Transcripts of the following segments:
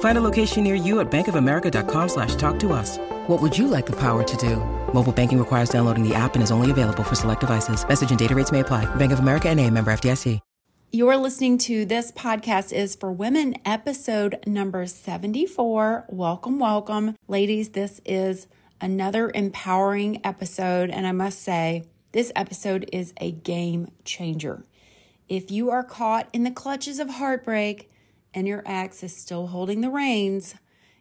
Find a location near you at bankofamerica.com slash talk to us. What would you like the power to do? Mobile banking requires downloading the app and is only available for select devices. Message and data rates may apply. Bank of America and a member FDIC. You're listening to This Podcast is for Women, episode number 74. Welcome, welcome. Ladies, this is another empowering episode. And I must say, this episode is a game changer. If you are caught in the clutches of heartbreak and your ex is still holding the reins,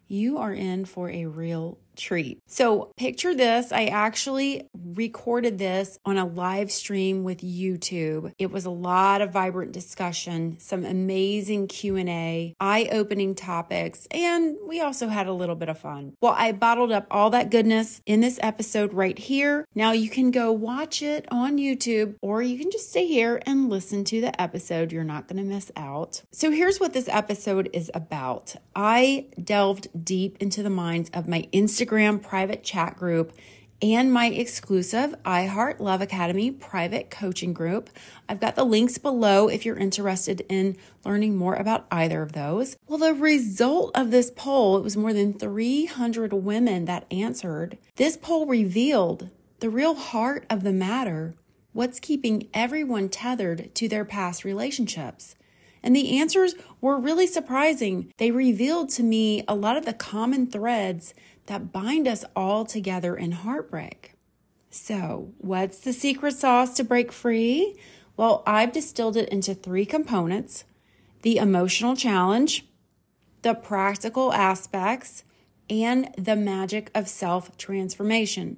you are in for a real treat. So, picture this. I actually recorded this on a live stream with YouTube. It was a lot of vibrant discussion, some amazing Q&A, eye-opening topics, and we also had a little bit of fun. Well, I bottled up all that goodness in this episode right here. Now you can go watch it on YouTube or you can just stay here and listen to the episode. You're not going to miss out. So, here's what this episode is about. I delved deep into the minds of my Instagram private chat group and my exclusive iHeart Love Academy private coaching group. I've got the links below if you're interested in learning more about either of those. Well, the result of this poll, it was more than 300 women that answered. This poll revealed the real heart of the matter what's keeping everyone tethered to their past relationships. And the answers were really surprising. They revealed to me a lot of the common threads that bind us all together in heartbreak. So, what's the secret sauce to break free? Well, I've distilled it into three components the emotional challenge, the practical aspects, and the magic of self transformation.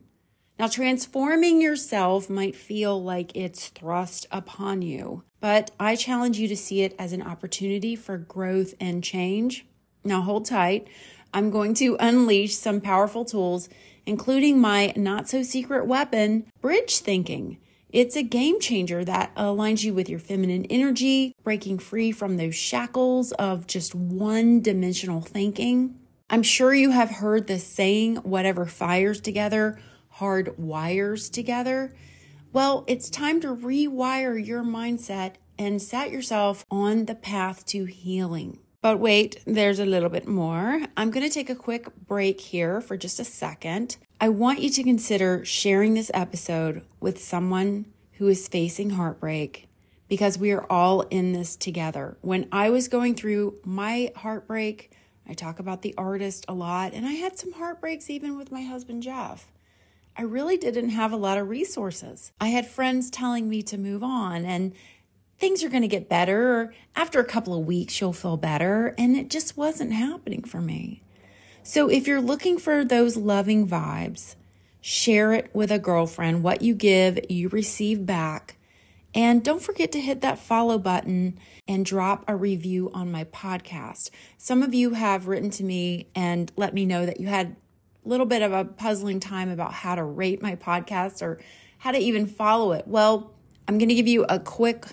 Now, transforming yourself might feel like it's thrust upon you, but I challenge you to see it as an opportunity for growth and change. Now, hold tight. I'm going to unleash some powerful tools, including my not so secret weapon, bridge thinking. It's a game changer that aligns you with your feminine energy, breaking free from those shackles of just one dimensional thinking. I'm sure you have heard the saying, whatever fires together hard wires together. Well, it's time to rewire your mindset and set yourself on the path to healing. But wait, there's a little bit more. I'm going to take a quick break here for just a second. I want you to consider sharing this episode with someone who is facing heartbreak because we are all in this together. When I was going through my heartbreak, I talk about the artist a lot, and I had some heartbreaks even with my husband, Jeff. I really didn't have a lot of resources. I had friends telling me to move on and things are going to get better, or after a couple of weeks, you'll feel better. And it just wasn't happening for me. So if you're looking for those loving vibes, share it with a girlfriend. What you give, you receive back. And don't forget to hit that follow button and drop a review on my podcast. Some of you have written to me and let me know that you had a little bit of a puzzling time about how to rate my podcast or how to even follow it. Well, I'm going to give you a quick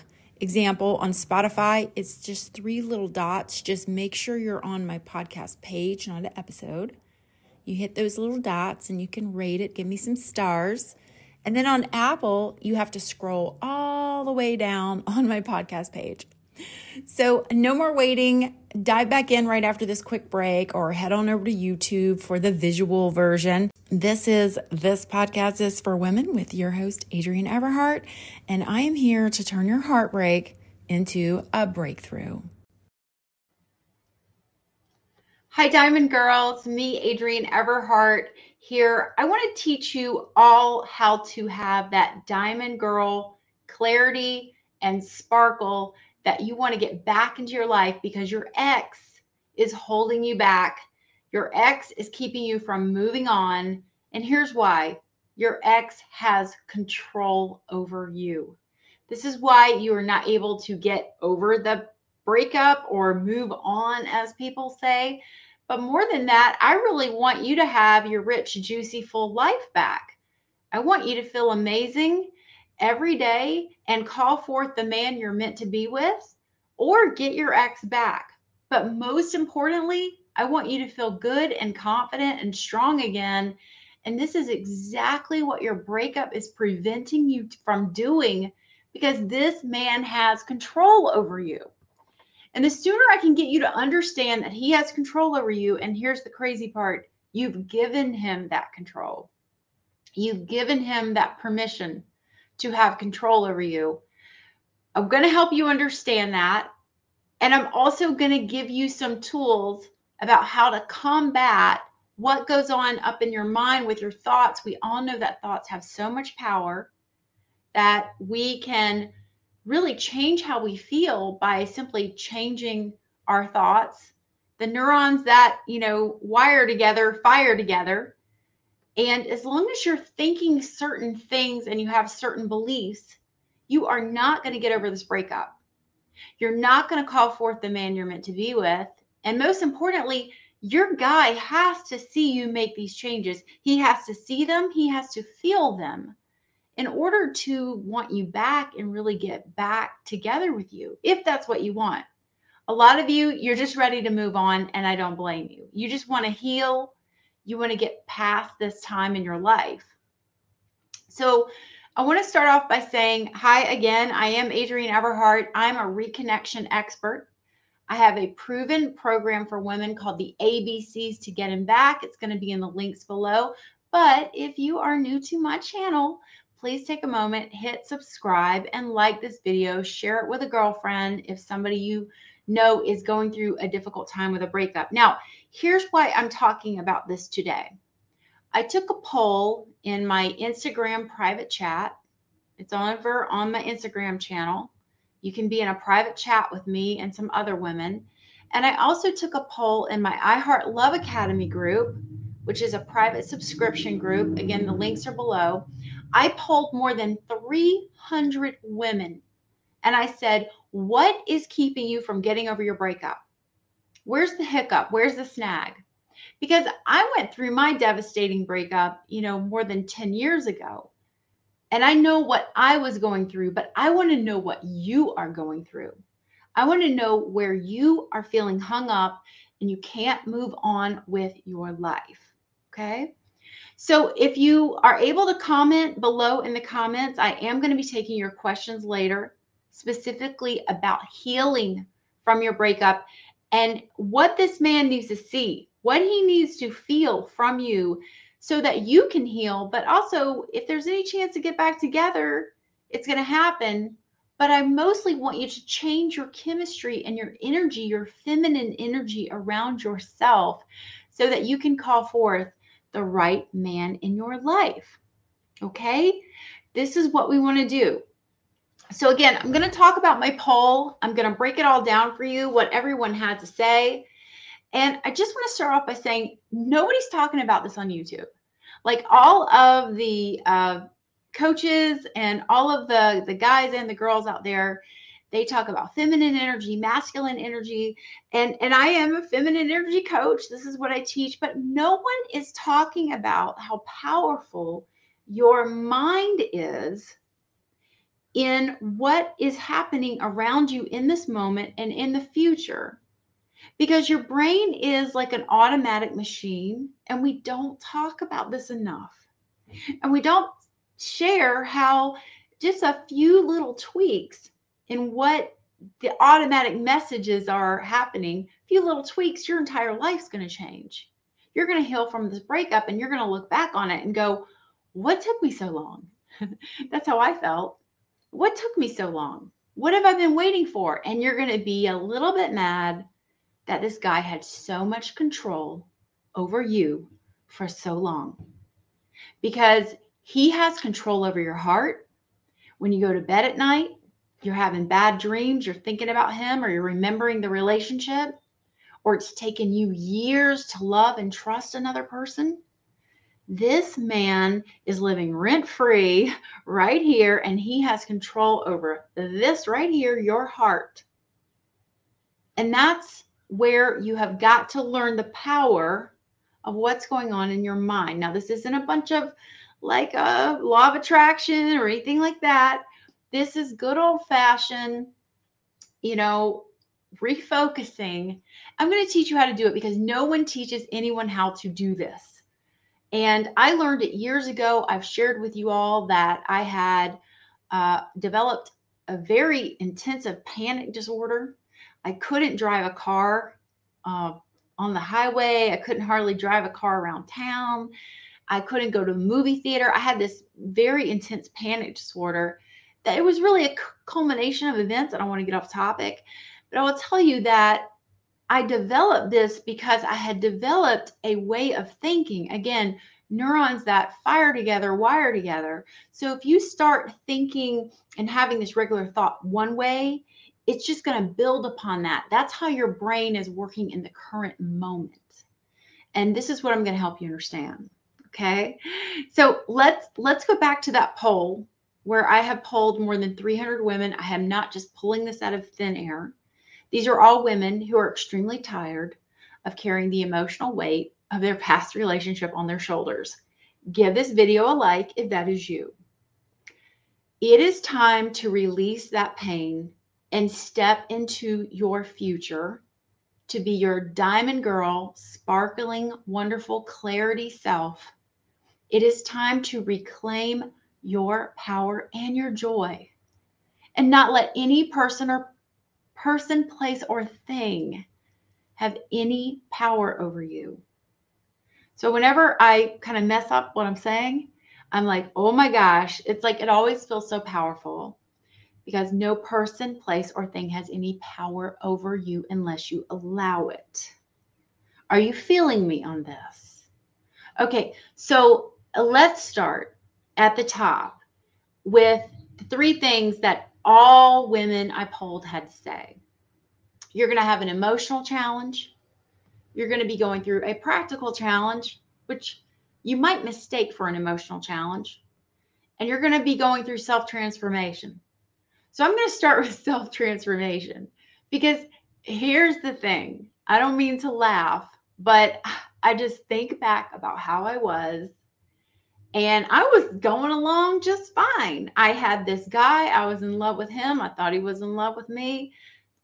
example on Spotify. It's just three little dots. Just make sure you're on my podcast page, not an episode. You hit those little dots and you can rate it, give me some stars. And then on Apple, you have to scroll all the way down on my podcast page. So, no more waiting. Dive back in right after this quick break or head on over to YouTube for the visual version. This is This Podcast is for Women with your host, Adrienne Everheart, and I am here to turn your heartbreak into a breakthrough. Hi, Diamond Girls. Me, Adrienne Everheart here. I want to teach you all how to have that Diamond Girl clarity and sparkle that you want to get back into your life because your ex is holding you back. Your ex is keeping you from moving on. And here's why your ex has control over you. This is why you are not able to get over the breakup or move on, as people say. But more than that, I really want you to have your rich, juicy, full life back. I want you to feel amazing every day and call forth the man you're meant to be with or get your ex back. But most importantly, I want you to feel good and confident and strong again. And this is exactly what your breakup is preventing you from doing because this man has control over you. And the sooner I can get you to understand that he has control over you, and here's the crazy part you've given him that control, you've given him that permission to have control over you. I'm going to help you understand that. And I'm also going to give you some tools about how to combat what goes on up in your mind with your thoughts. We all know that thoughts have so much power that we can really change how we feel by simply changing our thoughts. The neurons that, you know, wire together, fire together. And as long as you're thinking certain things and you have certain beliefs, you are not going to get over this breakup. You're not going to call forth the man you're meant to be with. And most importantly, your guy has to see you make these changes. He has to see them, he has to feel them in order to want you back and really get back together with you, if that's what you want. A lot of you, you're just ready to move on, and I don't blame you. You just want to heal, you want to get past this time in your life. So, I want to start off by saying hi again. I am Adrienne Everheart. I'm a reconnection expert. I have a proven program for women called the ABCs to Getting Back. It's going to be in the links below. But if you are new to my channel, please take a moment, hit subscribe, and like this video. Share it with a girlfriend if somebody you know is going through a difficult time with a breakup. Now, here's why I'm talking about this today. I took a poll in my Instagram private chat. It's over on my Instagram channel. You can be in a private chat with me and some other women. And I also took a poll in my iHeart Love Academy group, which is a private subscription group. Again, the links are below. I polled more than 300 women and I said, What is keeping you from getting over your breakup? Where's the hiccup? Where's the snag? because I went through my devastating breakup, you know, more than 10 years ago. And I know what I was going through, but I want to know what you are going through. I want to know where you are feeling hung up and you can't move on with your life. Okay. So if you are able to comment below in the comments, I am going to be taking your questions later, specifically about healing from your breakup and what this man needs to see what he needs to feel from you so that you can heal. But also, if there's any chance to get back together, it's going to happen. But I mostly want you to change your chemistry and your energy, your feminine energy around yourself, so that you can call forth the right man in your life. Okay? This is what we want to do. So, again, I'm going to talk about my poll. I'm going to break it all down for you, what everyone had to say. And I just want to start off by saying nobody's talking about this on YouTube. Like all of the uh, coaches and all of the the guys and the girls out there, they talk about feminine energy, masculine energy, and and I am a feminine energy coach. This is what I teach, but no one is talking about how powerful your mind is in what is happening around you in this moment and in the future because your brain is like an automatic machine and we don't talk about this enough and we don't share how just a few little tweaks in what the automatic messages are happening, a few little tweaks, your entire life's going to change. You're going to heal from this breakup and you're going to look back on it and go, What took me so long? That's how I felt. What took me so long? What have I been waiting for? And you're going to be a little bit mad that this guy had so much control over you for so long because he has control over your heart. When you go to bed at night, you're having bad dreams, you're thinking about him, or you're remembering the relationship, or it's taken you years to love and trust another person. This man is living rent free right here, and he has control over this right here, your heart. And that's where you have got to learn the power of what's going on in your mind. Now, this isn't a bunch of like a law of attraction or anything like that. This is good old fashioned, you know, refocusing. I'm going to teach you how to do it because no one teaches anyone how to do this. And I learned it years ago. I've shared with you all that I had uh, developed a very intensive panic disorder. I couldn't drive a car uh, on the highway. I couldn't hardly drive a car around town. I couldn't go to a movie theater. I had this very intense panic disorder that it was really a culmination of events. I don't want to get off topic, but I will tell you that I developed this because I had developed a way of thinking. Again, neurons that fire together wire together. So if you start thinking and having this regular thought one way, it's just going to build upon that. That's how your brain is working in the current moment. And this is what I'm going to help you understand. Okay. So let's let's go back to that poll where I have polled more than 300 women. I am not just pulling this out of thin air. These are all women who are extremely tired of carrying the emotional weight of their past relationship on their shoulders. Give this video a like if that is you. It is time to release that pain and step into your future to be your diamond girl, sparkling, wonderful clarity self. It is time to reclaim your power and your joy and not let any person or person, place, or thing have any power over you. So, whenever I kind of mess up what I'm saying, I'm like, oh my gosh, it's like it always feels so powerful because no person, place, or thing has any power over you unless you allow it. Are you feeling me on this? Okay, so let's start at the top with three things that all women I polled had to say. You're going to have an emotional challenge. You're going to be going through a practical challenge, which you might mistake for an emotional challenge. And you're going to be going through self transformation. So I'm going to start with self transformation because here's the thing I don't mean to laugh, but I just think back about how I was. And I was going along just fine. I had this guy, I was in love with him. I thought he was in love with me.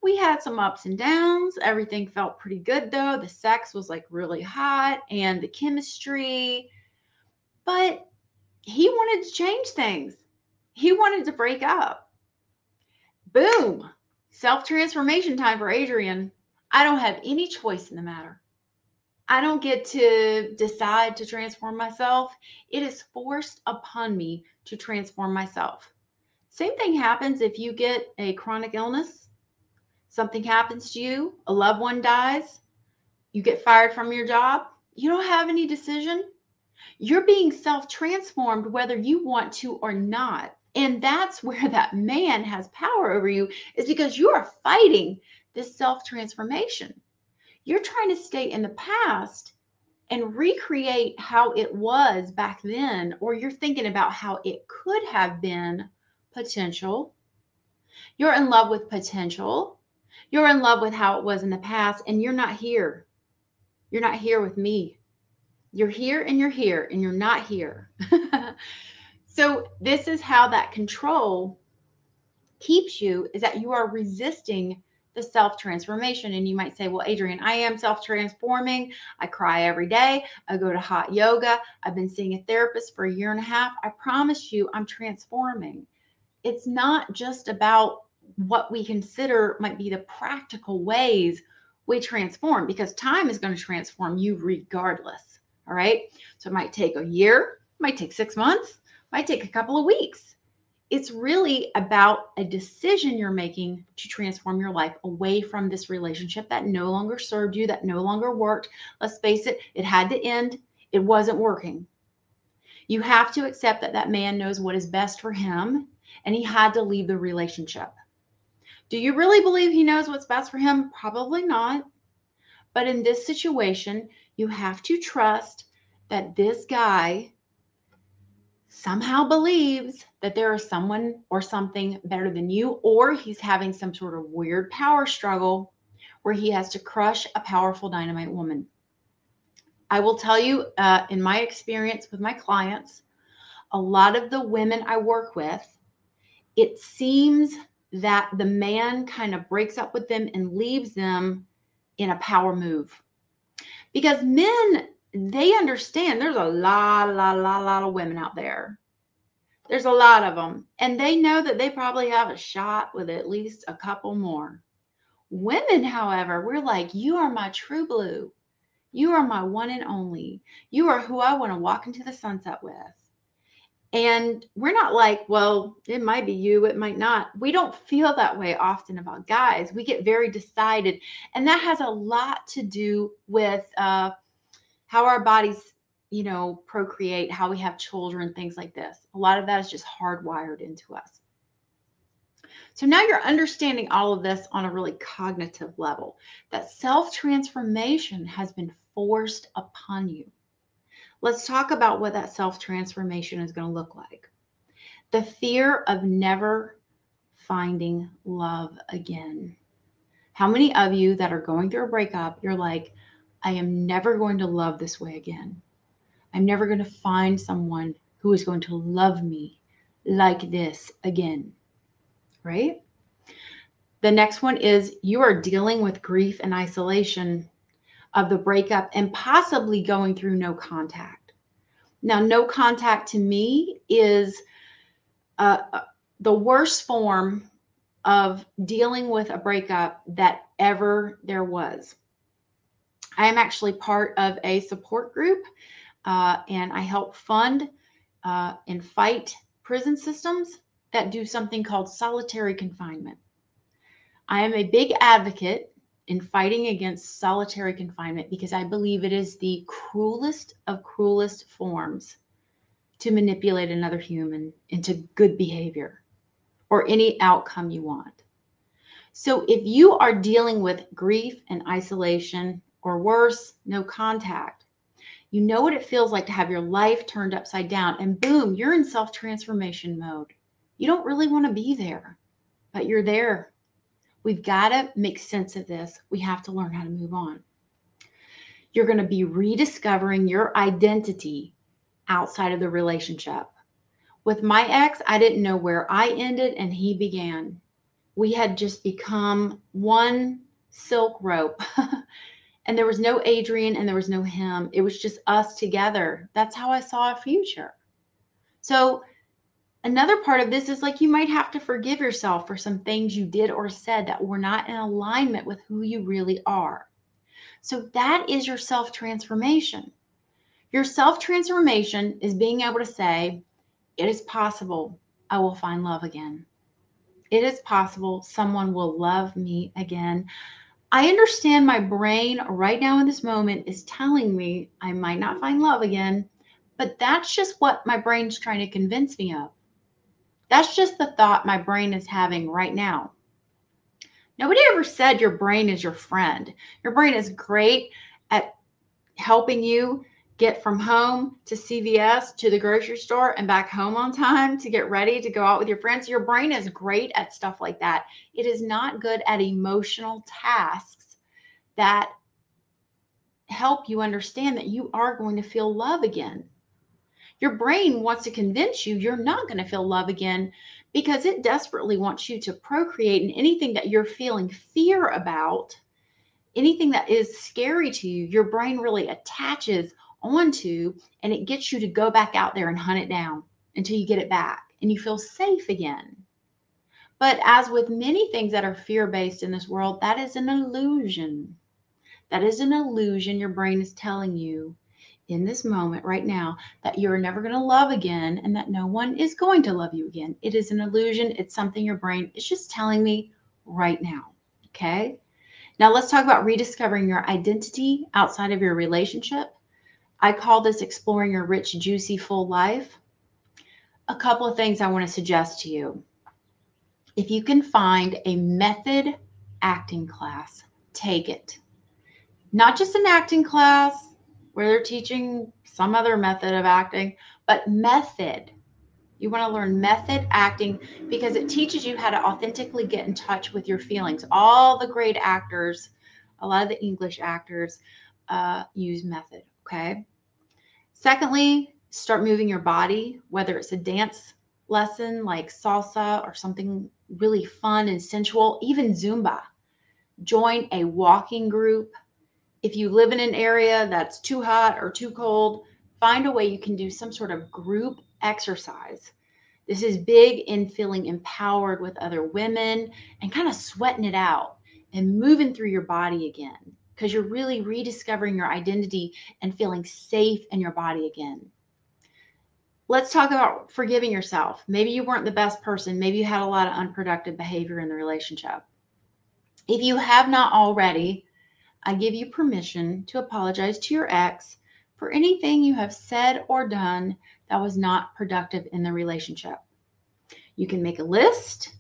We had some ups and downs. Everything felt pretty good though. The sex was like really hot and the chemistry. But he wanted to change things. He wanted to break up. Boom. Self transformation time for Adrienne. I don't have any choice in the matter. I don't get to decide to transform myself. It is forced upon me to transform myself. Same thing happens if you get a chronic illness, something happens to you, a loved one dies, you get fired from your job, you don't have any decision. You're being self transformed whether you want to or not. And that's where that man has power over you, is because you are fighting this self transformation. You're trying to stay in the past and recreate how it was back then, or you're thinking about how it could have been potential. You're in love with potential. You're in love with how it was in the past, and you're not here. You're not here with me. You're here and you're here, and you're not here. So, this is how that control keeps you is that you are resisting the self transformation. And you might say, Well, Adrienne, I am self transforming. I cry every day. I go to hot yoga. I've been seeing a therapist for a year and a half. I promise you, I'm transforming. It's not just about what we consider might be the practical ways we transform because time is going to transform you regardless. All right. So it might take a year, might take six months, might take a couple of weeks. It's really about a decision you're making to transform your life away from this relationship that no longer served you, that no longer worked. Let's face it, it had to end. It wasn't working. You have to accept that that man knows what is best for him and he had to leave the relationship. Do you really believe he knows what's best for him? Probably not. But in this situation, you have to trust that this guy somehow believes that there is someone or something better than you, or he's having some sort of weird power struggle where he has to crush a powerful dynamite woman. I will tell you, uh, in my experience with my clients, a lot of the women I work with, it seems that the man kind of breaks up with them and leaves them in a power move. Because men, they understand there's a lot, a lot, a lot, a lot of women out there. There's a lot of them. And they know that they probably have a shot with at least a couple more. Women, however, we're like, you are my true blue. You are my one and only. You are who I want to walk into the sunset with. And we're not like, well, it might be you, it might not. We don't feel that way often about guys. We get very decided. And that has a lot to do with uh, how our bodies, you know, procreate, how we have children, things like this. A lot of that is just hardwired into us. So now you're understanding all of this on a really cognitive level that self transformation has been forced upon you. Let's talk about what that self transformation is going to look like. The fear of never finding love again. How many of you that are going through a breakup, you're like, I am never going to love this way again. I'm never going to find someone who is going to love me like this again. Right? The next one is you are dealing with grief and isolation of the breakup and possibly going through no contact. Now, no contact to me is uh, uh, the worst form of dealing with a breakup that ever there was. I am actually part of a support group uh, and I help fund uh, and fight prison systems that do something called solitary confinement. I am a big advocate in fighting against solitary confinement because I believe it is the cruelest of cruelest forms to manipulate another human into good behavior or any outcome you want. So if you are dealing with grief and isolation, or worse, no contact, you know what it feels like to have your life turned upside down and boom, you're in self transformation mode. You don't really want to be there, but you're there We've got to make sense of this. We have to learn how to move on. You're going to be rediscovering your identity outside of the relationship. With my ex, I didn't know where I ended and he began. We had just become one silk rope. and there was no Adrienne and there was no him. It was just us together. That's how I saw a future. So another part of this is like you might have to forgive yourself for some things you did or said that were not in alignment with who you really are. So that is your self transformation. Your self transformation is being able to say, It is possible I will find love again. It is possible someone will love me again. I understand my brain right now in this moment is telling me I might not find love again, but that's just what my brain's trying to convince me of. That's just the thought my brain is having right now. Nobody ever said your brain is your friend. Your brain is great at helping you get from home to CVS to the grocery store and back home on time to get ready to go out with your friends. Your brain is great at stuff like that. It is not good at emotional tasks that help you understand that you are going to feel love again. Your brain wants to convince you you're not going to feel love again because it desperately wants you to procreate and anything that you're feeling fear about, anything that is scary to you, your brain really attaches onto and it gets you to go back out there and hunt it down until you get it back and you feel safe again. But as with many things that are fear based in this world, that is an illusion. That is an illusion your brain is telling you in this moment right now that you're never going to love again and that no one is going to love you again. It is an illusion. It's something your brain is just telling me right now. Okay. Now let's talk about rediscovering your identity outside of your relationship. I call this exploring your rich, juicy, full life. A couple of things I want to suggest to you if you can find a method acting class, take it. Not just an acting class where they're teaching some other method of acting, but method. You want to learn method acting because it teaches you how to authentically get in touch with your feelings. All the great actors, a lot of the English actors, uh, use method. Okay. Secondly, start moving your body, whether it's a dance lesson like salsa or something really fun and sensual, even Zumba. Join a walking group. If you live in an area that's too hot or too cold, find a way you can do some sort of group exercise. This is big in feeling empowered with other women and kind of sweating it out and moving through your body again because you're really rediscovering your identity and feeling safe in your body again let's talk about forgiving yourself. Maybe you weren't the best person. Maybe you had a lot of unproductive behavior in the relationship. If you have not already, I give you permission to apologize to your ex for anything you have said or done that was not productive in the relationship. You can make a list.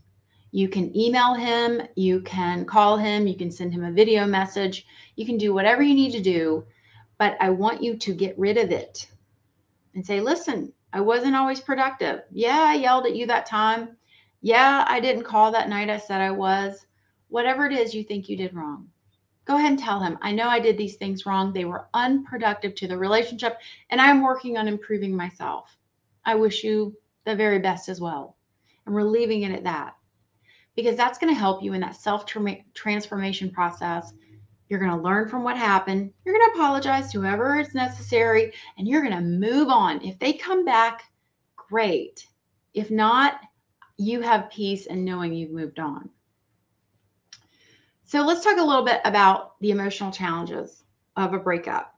You can email him. You can call him. You can send him a video message. You can do whatever you need to do. But I want you to get rid of it and say, listen, I wasn't always productive. Yeah, I yelled at you that time. Yeah, I didn't call that night I said I was. Whatever it is you think you did wrong, go ahead and tell him, I know I did these things wrong. They were unproductive to the relationship, and I'm working on improving myself. I wish you the very best as well. And we're leaving it at that because that's going to help you in that self transformation process you're going to learn from what happened. You're going to apologize to whoever is necessary and you're going to move on. If they come back, great. If not, you have peace and knowing you've moved on. So let's talk a little bit about the emotional challenges of a breakup.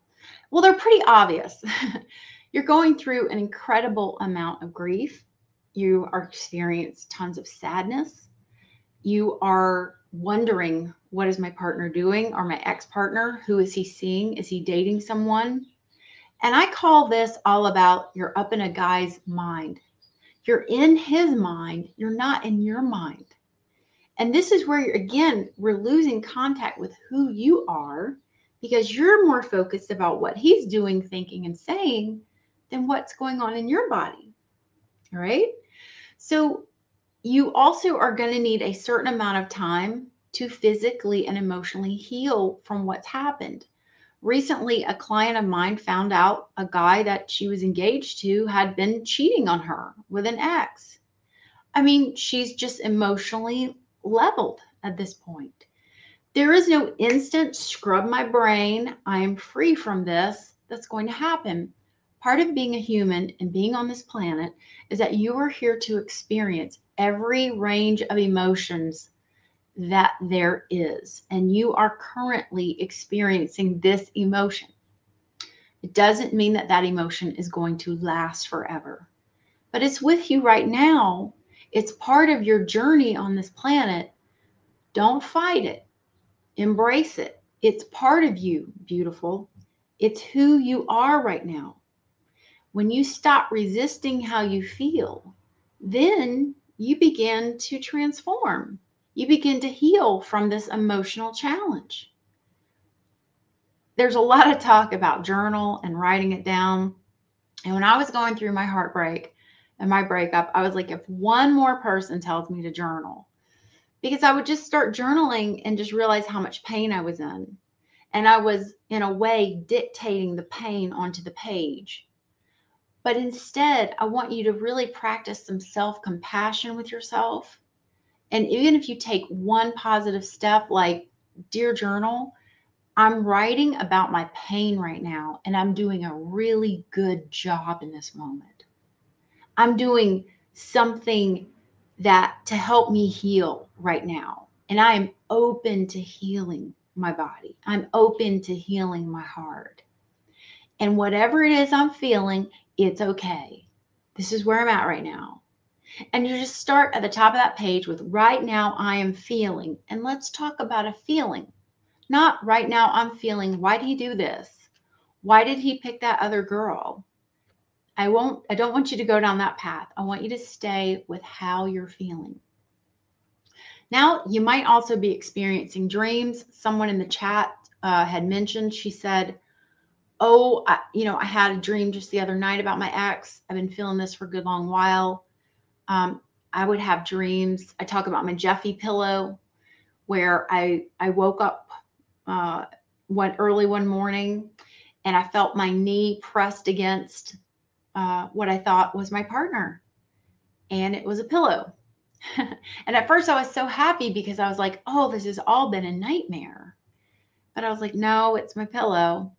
Well, they're pretty obvious. You're going through an incredible amount of grief. You are experiencing tons of sadness. You are wondering what is my partner doing or my ex partner? Who is he seeing? Is he dating someone? And I call this all about you're up in a guy's mind. You're in his mind, you're not in your mind. And this is where you're again, we're losing contact with who you are because you're more focused about what he's doing, thinking, and saying than what's going on in your body. All right. So you also are going to need a certain amount of time to physically and emotionally heal from what's happened. Recently, a client of mine found out a guy that she was engaged to had been cheating on her with an ex. I mean, she's just emotionally leveled at this point. There is no instant scrub my brain, I am free from this that's going to happen. Part of being a human and being on this planet is that you are here to experience every range of emotions that there is, and you are currently experiencing this emotion. It doesn't mean that that emotion is going to last forever, but it's with you right now. It's part of your journey on this planet. Don't fight it, embrace it. It's part of you, beautiful. It's who you are right now. When you stop resisting how you feel, then you begin to transform you begin to heal from this emotional challenge. There's a lot of talk about journal and writing it down. And when I was going through my heartbreak and my breakup, I was like, if one more person tells me to journal, because I would just start journaling and just realize how much pain I was in. And I was, in a way, dictating the pain onto the page. But instead, I want you to really practice some self compassion with yourself and even if you take one positive step, like, Dear Journal, I'm writing about my pain right now, and I'm doing a really good job in this moment. I'm doing something that to help me heal right now. And I am open to healing my body. I'm open to healing my heart. And whatever it is I'm feeling, it's okay. This is where I'm at right now. And you just start at the top of that page with right now I am feeling. And let's talk about a feeling. Not right now I'm feeling, why did he do this? Why did he pick that other girl? I won't, I don't want you to go down that path. I want you to stay with how you're feeling. Now, you might also be experiencing dreams. Someone in the chat uh, had mentioned, she said, Oh, I, you know, I had a dream just the other night about my ex. I've been feeling this for a good long while. Um, I would have dreams. I talk about my Jeffy pillow, where I I woke up uh, one early one morning, and I felt my knee pressed against uh, what I thought was my partner, and it was a pillow. and at first, I was so happy because I was like, "Oh, this has all been a nightmare," but I was like, "No, it's my pillow."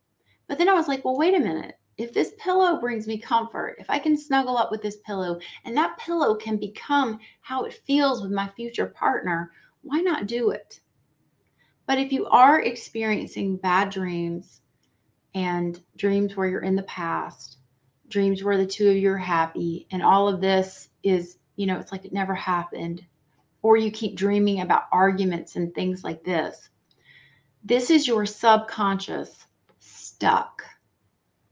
But then I was like, "Well, wait a minute." if this pillow brings me comfort, if I can snuggle up with this pillow and that pillow can become how it feels with my future partner, why not do it? But if you are experiencing bad dreams and dreams where you're in the past, dreams where the two of you are happy, and all of this is, you know, it's like it never happened, or you keep dreaming about arguments and things like this, this is your subconscious stuck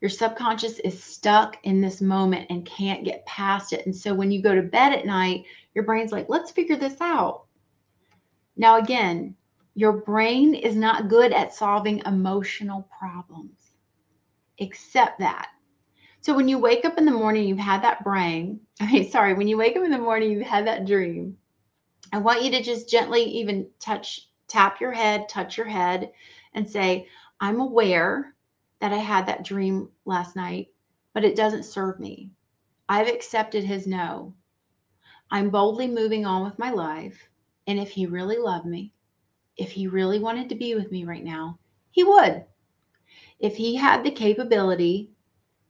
your subconscious is stuck in this moment and can't get past it. And so when you go to bed at night, your brain's like, let's figure this out. Now, again, your brain is not good at solving emotional problems. Accept that. So when you wake up in the morning, you've had that brain. I mean, sorry, when you wake up in the morning, you've had that dream. I want you to just gently even touch, tap your head, touch your head, and say, I'm aware that I had that dream last night, but it doesn't serve me. I've accepted his no. I'm boldly moving on with my life. And if he really loved me, if he really wanted to be with me right now, he would. If he had the capability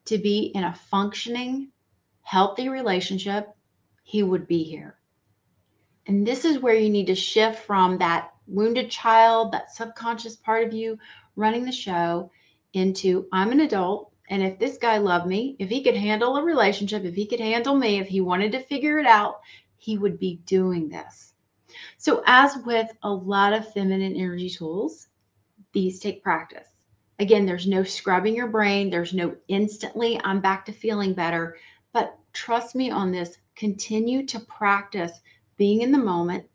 to be in a functioning, healthy relationship, he would be here. And this is where you need to shift from that wounded child, that subconscious part of you running the show, into I'm an adult. And if this guy loved me, if he could handle a relationship, if he could handle me, if he wanted to figure it out, he would be doing this. So, as with a lot of feminine energy tools, these take practice. Again, there's no scrubbing your brain, there's no instantly, I'm back to feeling better. But trust me on this, continue to practice being in the moment,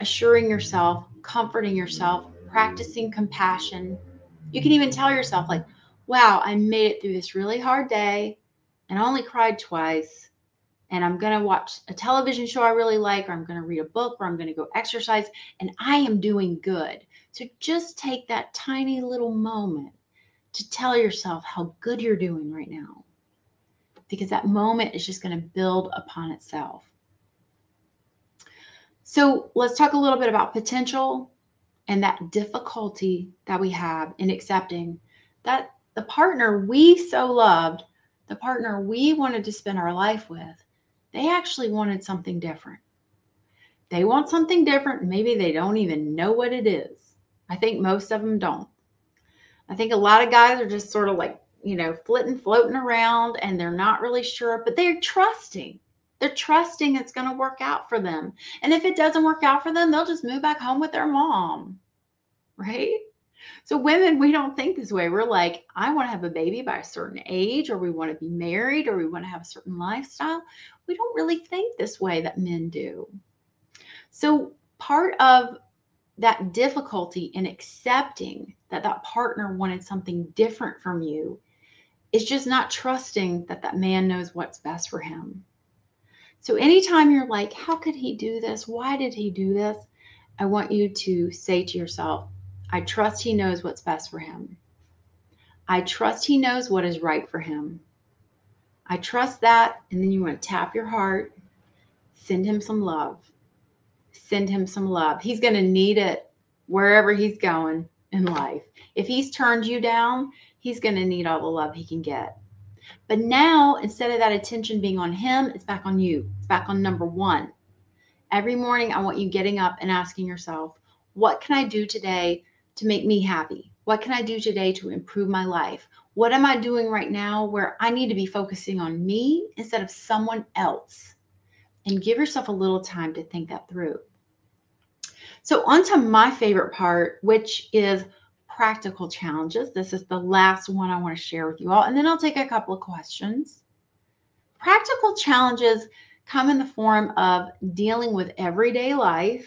assuring yourself, comforting yourself, practicing compassion, you can even tell yourself, like, wow, I made it through this really hard day and I only cried twice. And I'm going to watch a television show I really like, or I'm going to read a book, or I'm going to go exercise, and I am doing good. So just take that tiny little moment to tell yourself how good you're doing right now. Because that moment is just going to build upon itself. So let's talk a little bit about potential and that difficulty that we have in accepting that the partner we so loved, the partner we wanted to spend our life with, they actually wanted something different. They want something different. Maybe they don't even know what it is. I think most of them don't. I think a lot of guys are just sort of like, you know, flitting, floating around and they're not really sure, but they're trusting. They're trusting it's going to work out for them. And if it doesn't work out for them, they'll just move back home with their mom. Right? So, women, we don't think this way. We're like, I want to have a baby by a certain age, or we want to be married, or we want to have a certain lifestyle. We don't really think this way that men do. So, part of that difficulty in accepting that that partner wanted something different from you is just not trusting that that man knows what's best for him. So anytime you're like, how could he do this? Why did he do this? I want you to say to yourself, I trust he knows what's best for him. I trust he knows what is right for him. I trust that. And then you want to tap your heart, send him some love. Send him some love. He's going to need it wherever he's going in life. If he's turned you down, he's going to need all the love he can get. But now, instead of that attention being on him, it's back on you. It's back on number one. Every morning, I want you getting up and asking yourself, what can I do today to make me happy? What can I do today to improve my life? What am I doing right now where I need to be focusing on me instead of someone else? And give yourself a little time to think that through. So, on to my favorite part, which is practical challenges. This is the last one I want to share with you all, and then I'll take a couple of questions. Practical challenges come in the form of dealing with everyday life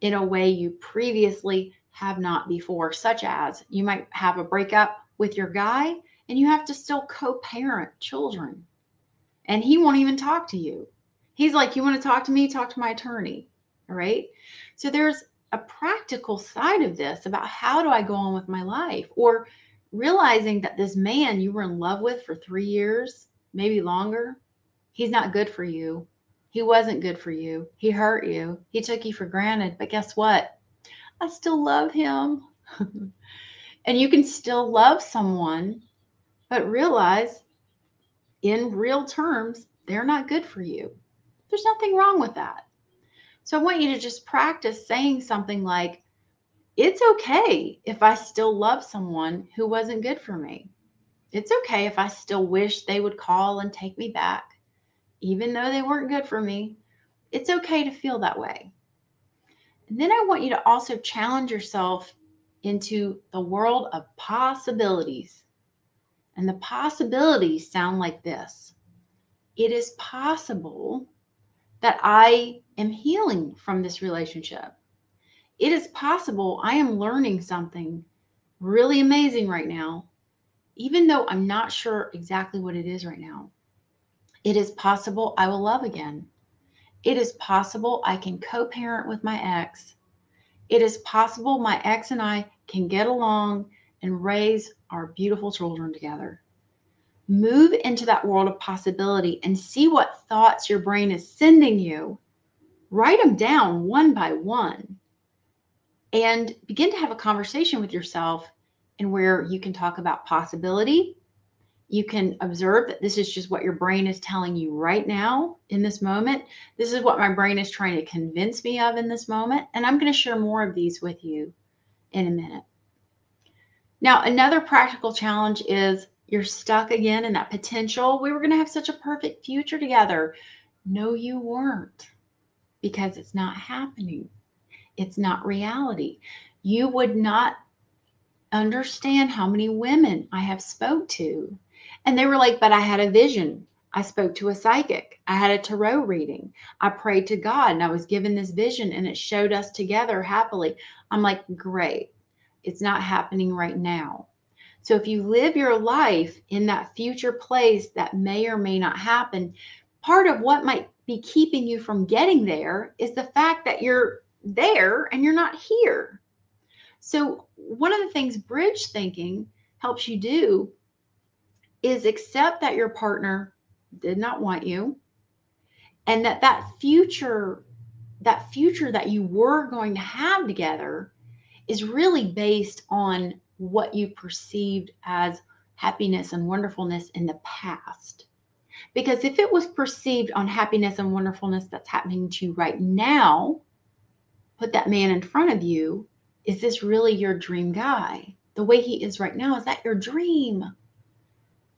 in a way you previously have not before, such as you might have a breakup with your guy and you have to still co parent children, and he won't even talk to you. He's like, You want to talk to me? Talk to my attorney. All right. So there's a practical side of this about how do I go on with my life or realizing that this man you were in love with for three years, maybe longer, he's not good for you. He wasn't good for you. He hurt you. He took you for granted. But guess what? I still love him. and you can still love someone, but realize in real terms, they're not good for you. There's nothing wrong with that. So I want you to just practice saying something like, it's okay if I still love someone who wasn't good for me. It's okay if I still wish they would call and take me back, even though they weren't good for me. It's okay to feel that way. And then I want you to also challenge yourself into the world of possibilities. And the possibilities sound like this it is possible that I am healing from this relationship. It is possible I am learning something really amazing right now, even though I'm not sure exactly what it is right now. It is possible I will love again. It is possible I can co parent with my ex. It is possible my ex and I can get along and raise our beautiful children together move into that world of possibility and see what thoughts your brain is sending you. Write them down one by one and begin to have a conversation with yourself and where you can talk about possibility. You can observe that this is just what your brain is telling you right now in this moment. This is what my brain is trying to convince me of in this moment. And I'm going to share more of these with you in a minute. Now, another practical challenge is you're stuck again in that potential. We were going to have such a perfect future together. No, you weren't because it's not happening. It's not reality. You would not understand how many women I have spoke to. And they were like, but I had a vision. I spoke to a psychic. I had a tarot reading. I prayed to God and I was given this vision and it showed us together happily. I'm like, great. It's not happening right now. So if you live your life in that future place that may or may not happen, part of what might be keeping you from getting there is the fact that you're there and you're not here. So one of the things bridge thinking helps you do is accept that your partner did not want you and that that future that future that you were going to have together is really based on what you perceived as happiness and wonderfulness in the past. Because if it was perceived on happiness and wonderfulness that's happening to you right now, put that man in front of you. Is this really your dream guy? The way he is right now, is that your dream?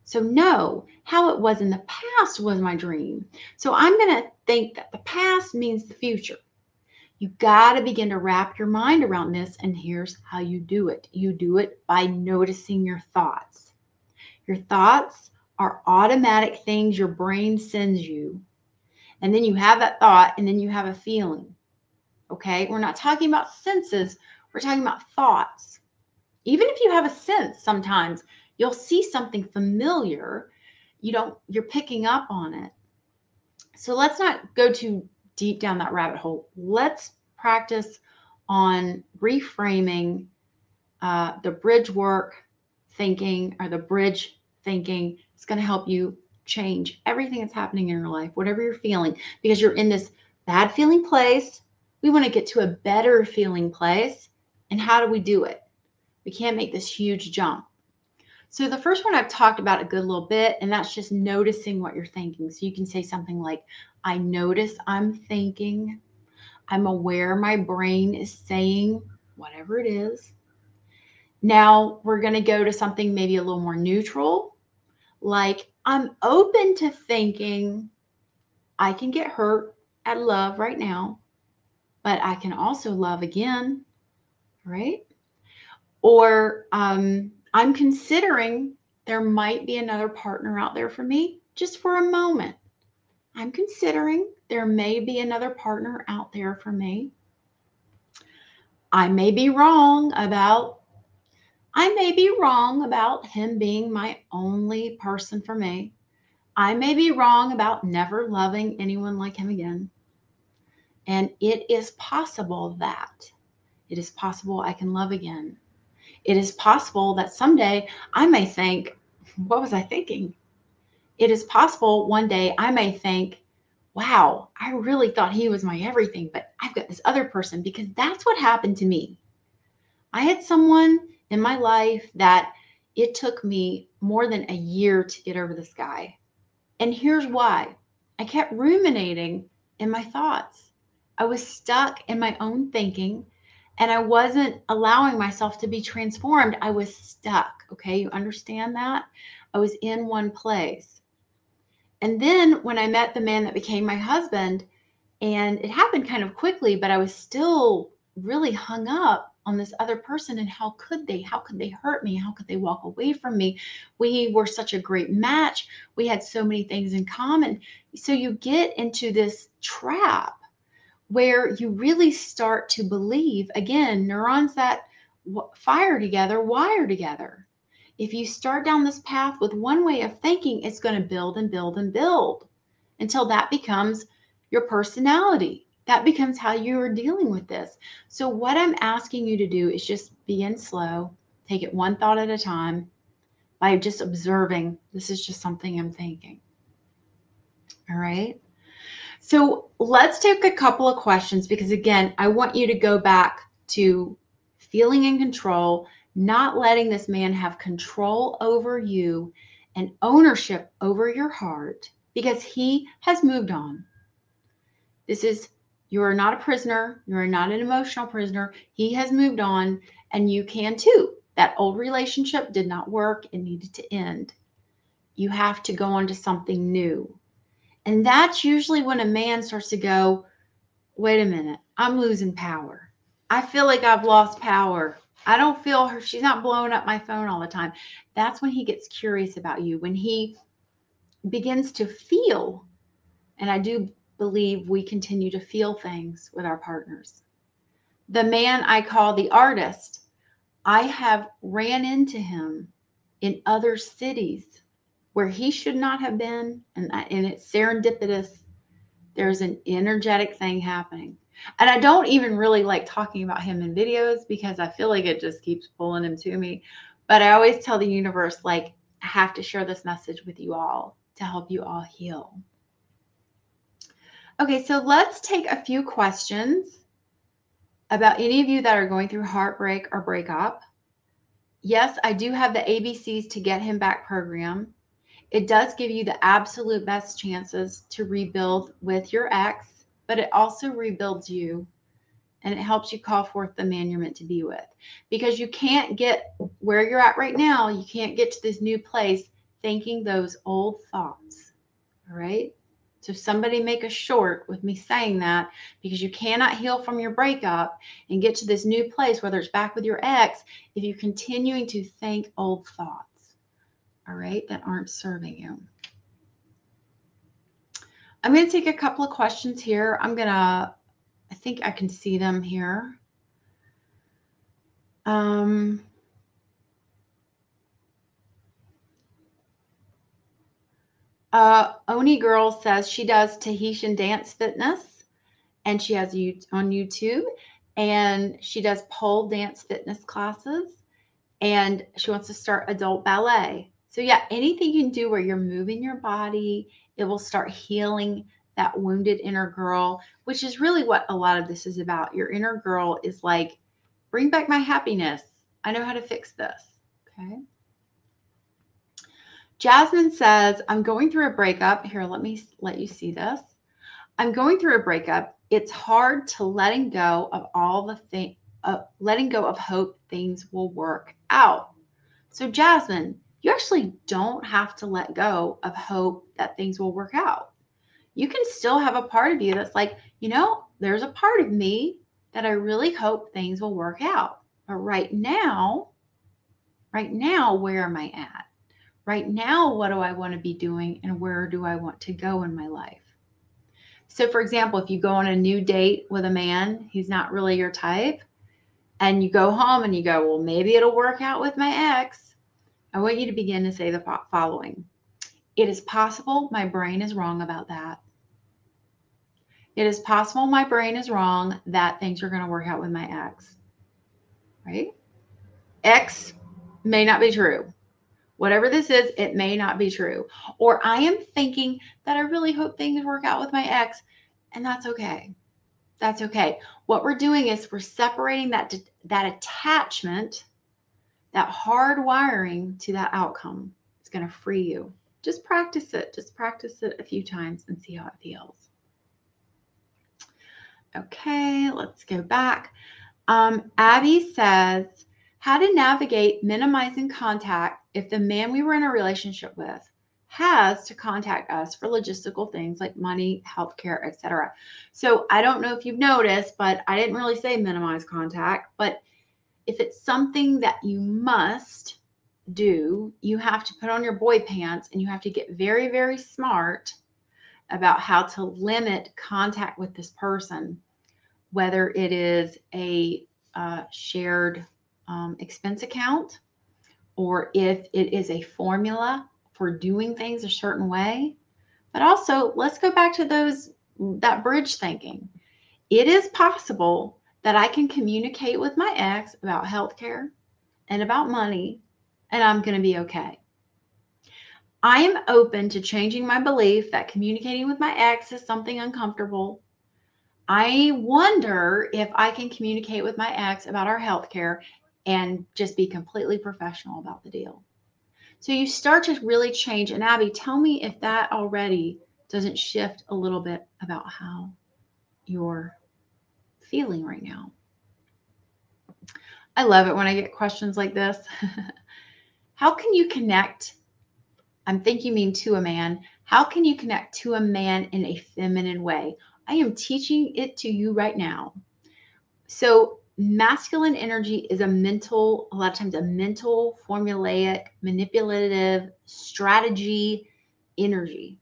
So, no, how it was in the past was my dream. So, I'm going to think that the past means the future. You got to begin to wrap your mind around this. And here's how you do it you do it by noticing your thoughts. Your thoughts are automatic things your brain sends you. And then you have that thought, and then you have a feeling. Okay. We're not talking about senses, we're talking about thoughts. Even if you have a sense, sometimes you'll see something familiar. You don't, you're picking up on it. So let's not go too deep down that rabbit hole. Let's practice on reframing uh, the bridge work thinking or the bridge thinking. It's going to help you change everything that's happening in your life, whatever you're feeling, because you're in this bad feeling place. We want to get to a better feeling place. And how do we do it? We can't make this huge jump. So the first one I've talked about a good little bit, and that's just noticing what you're thinking. So you can say something like, I notice I'm thinking, I'm aware my brain is saying whatever it is. Now we're going to go to something maybe a little more neutral, like I'm open to thinking I can get hurt at love right now, but I can also love again, right? Or um, I'm considering there might be another partner out there for me just for a moment. I'm considering there may be another partner out there for me. I may be wrong about I may be wrong about him being my only person for me. I may be wrong about never loving anyone like him again. And it is possible that it is possible I can love again. It is possible that someday I may think, what was I thinking? It is possible one day I may think, wow, I really thought he was my everything, but I've got this other person because that's what happened to me. I had someone in my life that it took me more than a year to get over this guy. And here's why I kept ruminating in my thoughts. I was stuck in my own thinking and I wasn't allowing myself to be transformed. I was stuck. Okay. You understand that? I was in one place. And then when I met the man that became my husband, and it happened kind of quickly, but I was still really hung up on this other person and how could they how could they hurt me how could they walk away from me we were such a great match we had so many things in common so you get into this trap where you really start to believe again neurons that fire together wire together if you start down this path with one way of thinking it's going to build and build and build until that becomes your personality that becomes how you are dealing with this. So, what I'm asking you to do is just begin slow, take it one thought at a time by just observing this is just something I'm thinking. All right. So, let's take a couple of questions because, again, I want you to go back to feeling in control, not letting this man have control over you and ownership over your heart because he has moved on. This is you are not a prisoner. You are not an emotional prisoner. He has moved on, and you can too. That old relationship did not work. It needed to end. You have to go on to something new. And that's usually when a man starts to go, wait a minute, I'm losing power. I feel like I've lost power. I don't feel her. She's not blowing up my phone all the time. That's when he gets curious about you, when he begins to feel. And I do believe we continue to feel things with our partners. The man I call the artist, I have ran into him in other cities where he should not have been, and, and it's serendipitous. There's an energetic thing happening. And I don't even really like talking about him in videos because I feel like it just keeps pulling him to me. But I always tell the universe, like, I have to share this message with you all to help you all heal. Okay, so let's take a few questions about any of you that are going through heartbreak or breakup. Yes, I do have the ABCs to get him back program. It does give you the absolute best chances to rebuild with your ex, but it also rebuilds you and it helps you call forth the man you're meant to be with. Because you can't get where you're at right now, you can't get to this new place thinking those old thoughts. All right. So somebody make a short with me saying that because you cannot heal from your breakup and get to this new place, whether it's back with your ex, if you're continuing to think old thoughts, all right, that aren't serving you. I'm going to take a couple of questions here. I'm going to, I think I can see them here. Um, Uh, Oni Girl says she does Tahitian dance fitness and she has you on YouTube and she does pole dance fitness classes and she wants to start adult ballet. So yeah, anything you can do where you're moving your body, it will start healing that wounded inner girl, which is really what a lot of this is about. Your inner girl is like, bring back my happiness. I know how to fix this. Okay. Jasmine says, I'm going through a breakup. Here, let me let you see this. I'm going through a breakup it's hard to letting go of all the thing, uh, letting go of hope things will work out. So, Jasmine, you actually don't have to let go of hope that things will work out. You can still have a part of you that's like, you know, there's a part of me that I really hope things will work out. But right now, right now, where am I at? Right now, what do I want to be doing and where do I want to go in my life? So, for example, if you go on a new date with a man, he's not really your type, and you go home and you go, well, maybe it'll work out with my ex. I want you to begin to say the following It is possible my brain is wrong about that. It is possible my brain is wrong that things are going to work out with my ex. Right? X may not be true. Whatever this is, it may not be true. Or I am thinking that I really hope things work out with my ex, and that's okay. That's okay. What we're doing is we're separating that that attachment, that hard wiring to that outcome. is going to free you. Just practice it. Just practice it a few times and see how it feels. Okay, let's go back. Um, Abby says, how to navigate minimizing contact if the man we were in a relationship with has to contact us for logistical things like money, healthcare, etc. So I don't know if you've noticed, but I didn't really say minimize contact. But if it's something that you must do, you have to put on your boy pants and you have to get very, very smart about how to limit contact with this person, whether it is a uh, shared um, expense account or if it is a formula for doing things a certain way. But also, let's go back to those that bridge thinking. It is possible that I can communicate with my ex about healthcare and about money, and I'm going to be okay. I am open to changing my belief that communicating with my ex is something uncomfortable. I wonder if I can communicate with my ex about our healthcare and just be completely professional about the deal. So you start to really change. And Abby, tell me if that already doesn't shift a little bit about how you're feeling right now. I love it when I get questions like this. how can you connect I'm thinking mean to a man. How can you connect to a man in a feminine way? I am teaching it to you right now. So, masculine energy is a mental, a lot of times, a mental, formulaic, manipulative strategy energy.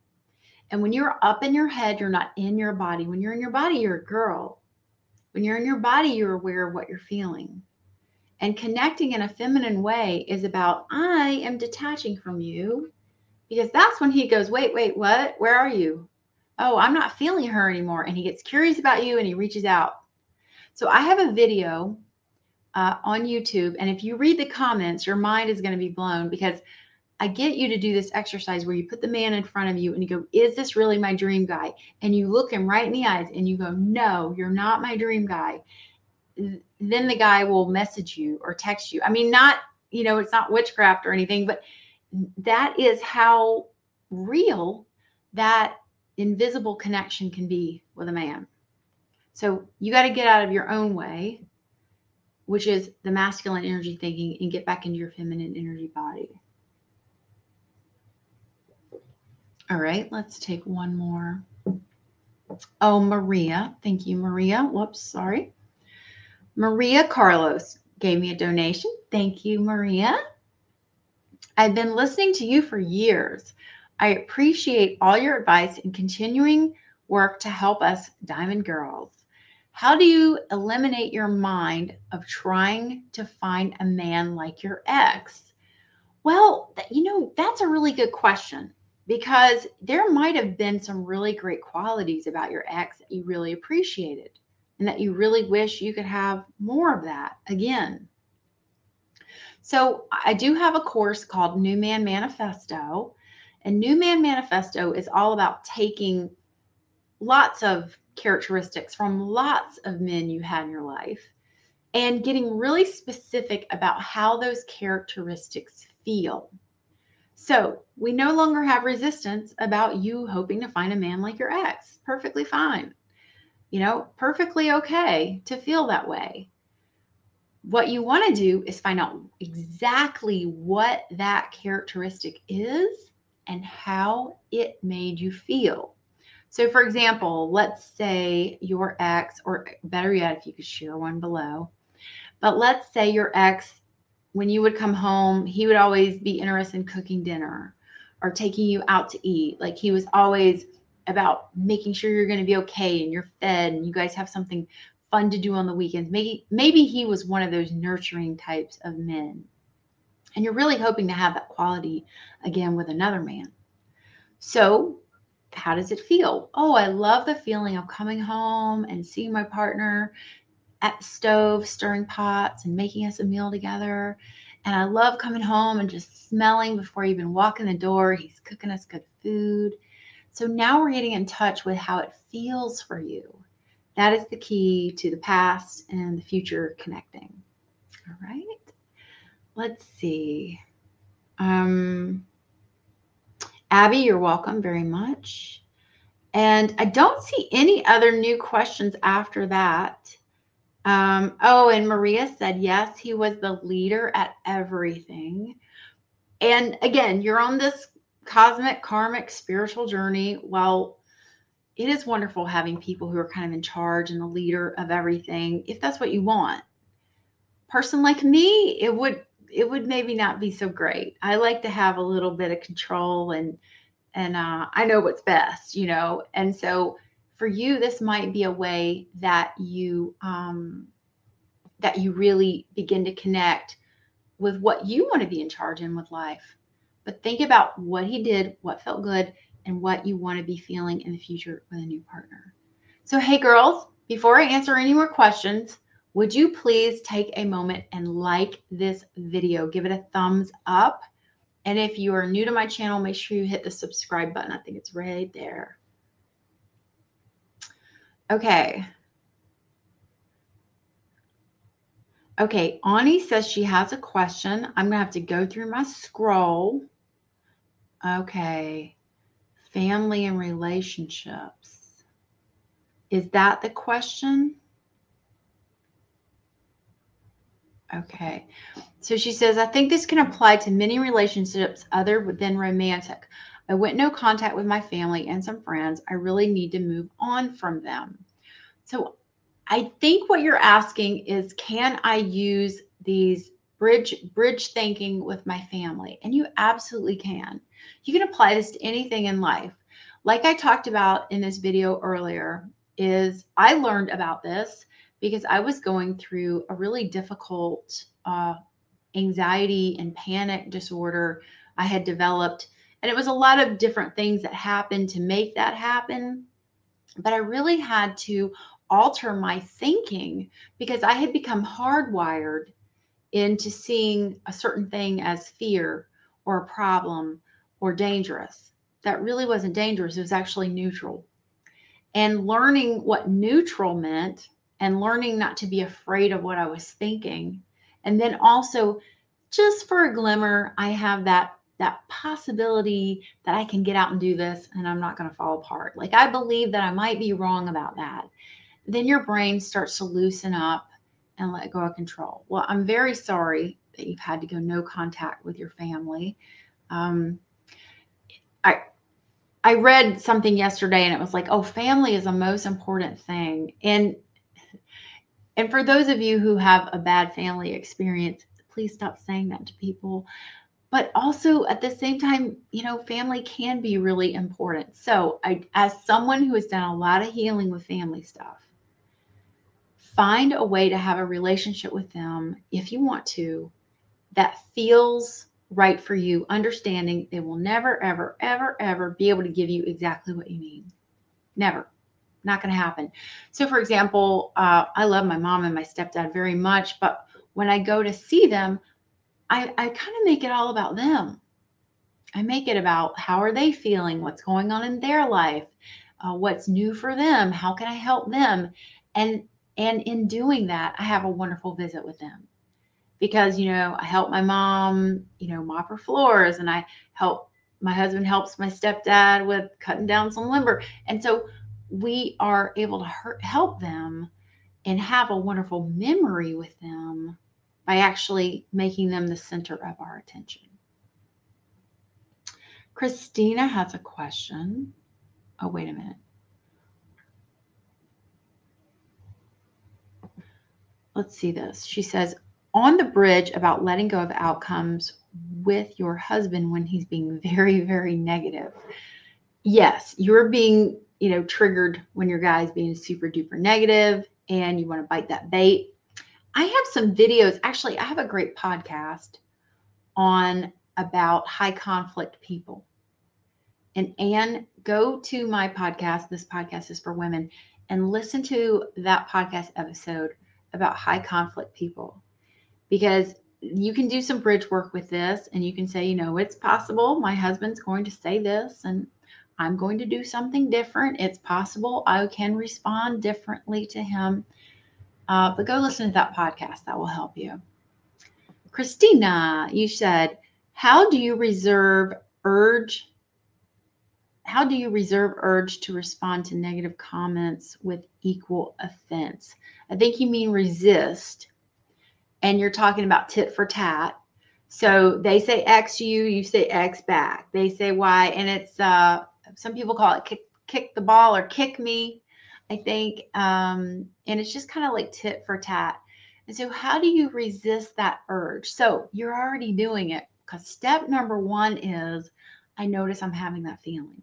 And when you're up in your head, you're not in your body. When you're in your body, you're a girl. When you're in your body, you're aware of what you're feeling. And connecting in a feminine way is about, I am detaching from you because that's when he goes, wait, wait, what? Where are you? Oh, I'm not feeling her anymore. And he gets curious about you and he reaches out. So I have a video uh, on YouTube. And if you read the comments, your mind is going to be blown because I get you to do this exercise where you put the man in front of you and you go, Is this really my dream guy? And you look him right in the eyes and you go, No, you're not my dream guy. Then the guy will message you or text you. I mean, not, you know, it's not witchcraft or anything, but that is how real that invisible connection can be with a man. So you got to get out of your own way, which is the masculine energy thinking, and get back into your feminine energy body. All right, let's take one more. Oh, Maria. Thank you, Maria. Whoops, sorry. Maria Carlos gave me a donation. Thank you, Maria. I've been listening to you for years. I appreciate all your advice and continuing work to help us diamond girls. How do you eliminate your mind of trying to find a man like your ex? Well, you know, that's a really good question because there might have been some really great qualities about your ex that you really appreciated and that you really wish you could have more of that again. So I do have a course called New Man Manifesto. And New Man Manifesto is all about taking lots of characteristics from lots of men you had in your life and getting really specific about how those characteristics feel. So we no longer have resistance about you hoping to find a man like your ex. Perfectly fine. you know, perfectly okay to feel that way. What you want to do is find out exactly what that characteristic is and how it made you feel. So, for example, let's say your ex, or better yet, if you could share one below, but let's say your ex, when you would come home, he would always be interested in cooking dinner or taking you out to eat. Like he was always about making sure you're going to be okay and you're fed and you guys have something fun to do on the weekends. Maybe maybe he was one of those nurturing types of men. And you're really hoping to have that quality again with another man. So, how does it feel? Oh, I love the feeling of coming home and seeing my partner at the stove stirring pots and making us a meal together. And I love coming home and just smelling before you even walk in the door. He's cooking us good food. So now we're getting in touch with how it feels for you. That is the key to the past and the future connecting. All right. Let's see. Um, Abby, you're welcome very much. And I don't see any other new questions after that. Um, oh, and Maria said, yes, he was the leader at everything. And again, you're on this cosmic, karmic, spiritual journey, well, it is wonderful having people who are kind of in charge and the leader of everything, if that's what you want. Person like me, it would it would maybe not be so great. I like to have a little bit of control and and uh, I know what's best, you know. And so for you, this might be a way that you um, that you really begin to connect with what you want to be in charge in with life but think about what he did, what felt good, and what you want to be feeling in the future with a new partner. So, hey, girls, before I answer any more questions, would you please take a moment and like this video? Give it a thumbs up. And if you are new to my channel, make sure you hit the subscribe button. I think it's right there. Okay. Okay, Ani says she has a question. I'm going to have to go through my scroll. Okay. Family and relationships. Is that the question? Okay. So she says, I think this can apply to many relationships other than romantic. I went no contact with my family and some friends. I really need to move on from them. So I think what you're asking is can I use these bridge bridge thinking with my family? And you absolutely can. You can apply this to anything in life. Like I talked about in this video earlier, is I learned about this because I was going through a really difficult uh, anxiety and panic disorder I had developed. And it was a lot of different things that happened to make that happen. But I really had to alter my thinking because I had become hardwired into seeing a certain thing as fear or a problem or dangerous. That really wasn't dangerous, it was actually neutral. And learning what neutral meant and learning not to be afraid of what I was thinking. And then also, just for a glimmer, I have that that possibility that I can get out and do this and I'm not going to fall apart. Like I believe that I might be wrong about that. Then your brain starts to loosen up and let go of control. Well, I'm very sorry that you've had to go no contact with your family. Um, I I read something yesterday and it was like, oh, family is the most important thing. And and for those of you who have a bad family experience, please stop saying that to people. But also at the same time, you know, family can be really important. So, I as someone who has done a lot of healing with family stuff, find a way to have a relationship with them if you want to that feels right for you, understanding they will never, ever, ever, ever be able to give you exactly what you need. Never. Not going to happen. So, for example, uh, I love my mom and my stepdad very much, but when I go to see them, I, I kind of make it all about them. I make it about how are they feeling, what's going on in their life, uh, what's new for them, how can I help them, and and in doing that, I have a wonderful visit with them. Because you know I help my mom, you know, mop her floors, and I help my husband helps my stepdad with cutting down some lumber, and so we are able to hurt, help them and have a wonderful memory with them by actually making them the center of our attention. Christina has a question. Oh, wait a minute. Let's see this. She says, on the bridge about letting go of outcomes with your husband when he's being very, very negative. Yes, you're being, you know, triggered when your guy's being super duper negative and you want to bite that bait. I have some videos. Actually, I have a great podcast on about high conflict people. And Anne, go to my podcast. This podcast is for women and listen to that podcast episode about high conflict people because you can do some bridge work with this and you can say, you know, it's possible my husband's going to say this and I'm going to do something different. It's possible I can respond differently to him. Uh, but go listen to that podcast. That will help you. Christina, you said, how do you reserve urge? How do you reserve urge to respond to negative comments with equal offense? I think you mean resist and you're talking about tit for tat. So they say X you, you say X back. They say Y, and it's uh, some people call it kick, kick the ball or kick me, I think. Um, and it's just kind of like tit for tat. And so, how do you resist that urge? So you're already doing it because step number one is I notice I'm having that feeling.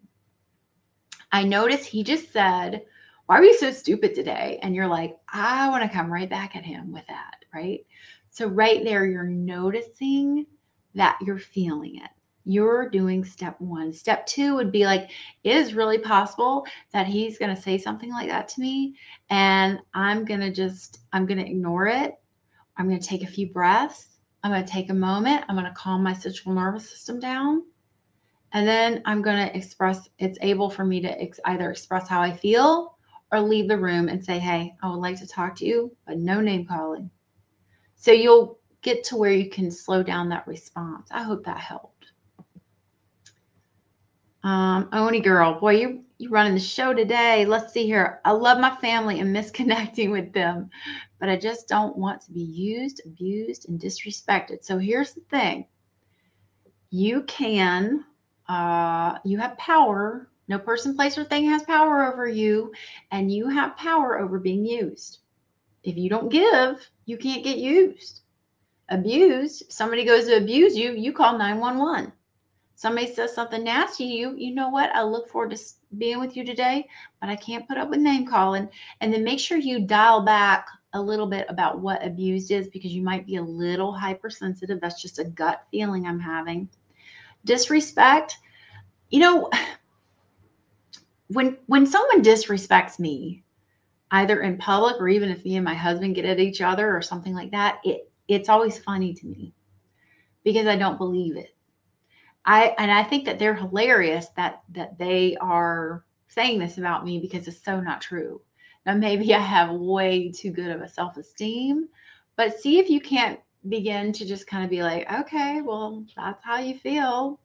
I notice he just said, Why are you so stupid today? And you're like, I want to come right back at him with that right? So, right there, you're noticing that you're feeling it. You're doing step one. Step two would be like, is really possible that he's going to say something like that to me. And I'm going to just, I'm going to ignore it. I'm going to take a few breaths. I'm going to take a moment. I'm going to calm my central nervous system down. And then I'm going to express, it's able for me to ex- either express how I feel or leave the room and say, hey, I would like to talk to you, but no name calling. So you'll get to where you can slow down that response. I hope that helped. Um, Oni girl, boy, you you running the show today. Let's see here. I love my family and miss connecting with them, but I just don't want to be used, abused, and disrespected. So here's the thing: you can, uh, you have power. No person, place, or thing has power over you, and you have power over being used. If you don't give, you can't get used. Abused, somebody goes to abuse you, you call 911. Somebody says something nasty to you, you know what? I look forward to being with you today, but I can't put up with name calling. And then make sure you dial back a little bit about what abused is because you might be a little hypersensitive. That's just a gut feeling I'm having. Disrespect, you know, when when someone disrespects me, either in public or even if me and my husband get at each other or something like that, it it's always funny to me because I don't believe it. I and I think that they're hilarious that that they are saying this about me because it's so not true. Now maybe I have way too good of a self-esteem, but see if you can't begin to just kind of be like, okay, well, that's how you feel.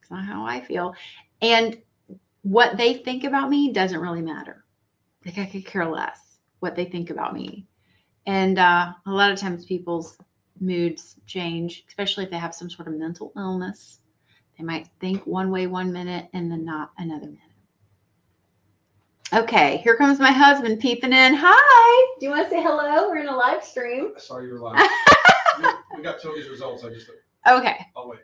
It's not how I feel. And what they think about me doesn't really matter like I could care less what they think about me. And uh, a lot of times people's moods change, especially if they have some sort of mental illness. They might think one way one minute and then not another minute. Okay, here comes my husband peeping in. Hi. Do you want to say hello? We're in a live stream. I saw you were live. we got Toby's results. I just. Okay. I'll wait.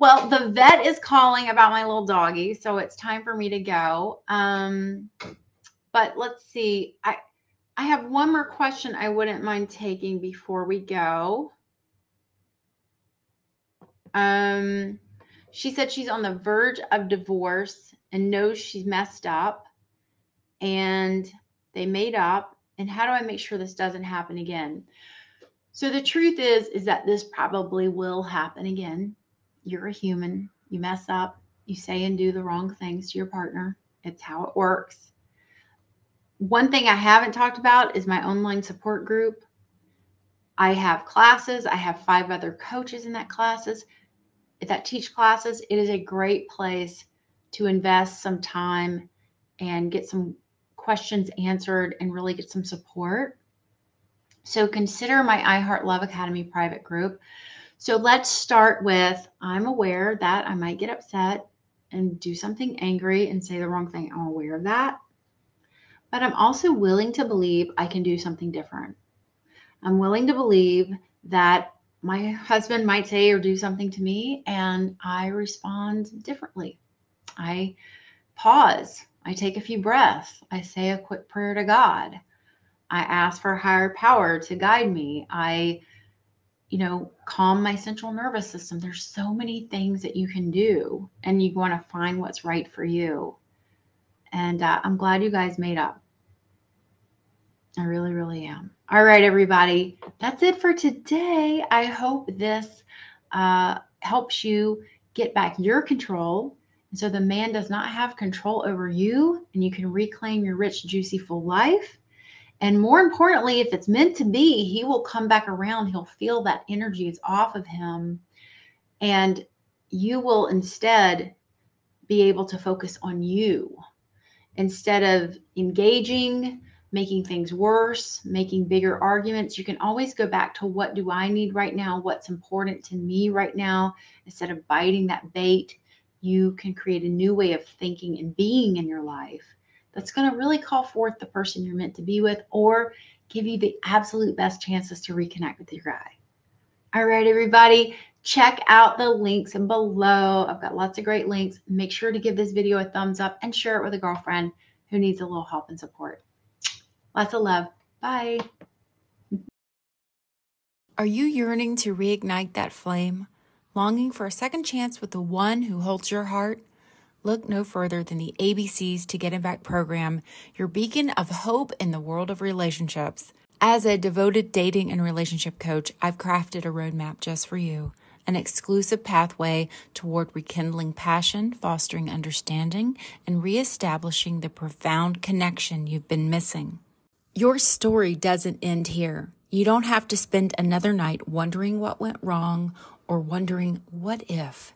Well, the vet is calling about my little doggy, so it's time for me to go. Um, but let's see. I I have one more question I wouldn't mind taking before we go. Um, she said she's on the verge of divorce and knows she's messed up and they made up. And how do I make sure this doesn't happen again? So the truth is is that this probably will happen again. You're a human. You mess up. You say and do the wrong things to your partner. It's how it works one thing I haven't talked about is my online support group. I have classes. I have five other coaches in that classes that teach classes. It is a great place to invest some time and get some questions answered and really get some support. So consider my iHeart Love Academy private group. So let's start with I'm aware that I might get upset and do something angry and say the wrong thing. I'm aware of that. But I'm also willing to believe I can do something different. I'm willing to believe that my husband might say or do something to me and I respond differently. I pause. I take a few breaths. I say a quick prayer to God. I ask for higher power to guide me. I, you know, calm my central nervous system. There's so many things that you can do, and you want to find what's right for you. And uh, I'm glad you guys made up. I really, really am. All right, everybody. That's it for today. I hope this uh, helps you get back your control. And so the man does not have control over you, and you can reclaim your rich, juicy, full life. And more importantly, if it's meant to be, he will come back around. He'll feel that energy is off of him. And you will instead be able to focus on you instead of engaging making things worse, making bigger arguments. You can always go back to what do I need right now? What's important to me right now? Instead of biting that bait, you can create a new way of thinking and being in your life that's going to really call forth the person you're meant to be with or give you the absolute best chances to reconnect with your guy. All right, everybody, check out the links below. I've got lots of great links. Make sure to give this video a thumbs up and share it with a girlfriend who needs a little help and support. Lots of love. Bye. Are you yearning to reignite that flame? Longing for a second chance with the one who holds your heart? Look no further than the ABCs to Getting Back program, your beacon of hope in the world of relationships. As a devoted dating and relationship coach, I've crafted a roadmap just for you an exclusive pathway toward rekindling passion, fostering understanding, and reestablishing the profound connection you've been missing. Your story doesn't end here. You don't have to spend another night wondering what went wrong or wondering what if.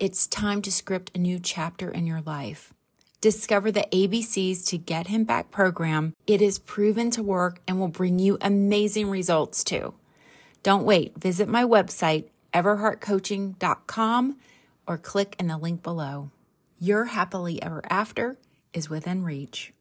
It's time to script a new chapter in your life. Discover the ABCs to Get Him Back program. It is proven to work and will bring you amazing results too. Don't wait. Visit my website, everheartcoaching.com, or click in the link below. Your happily ever after is within reach.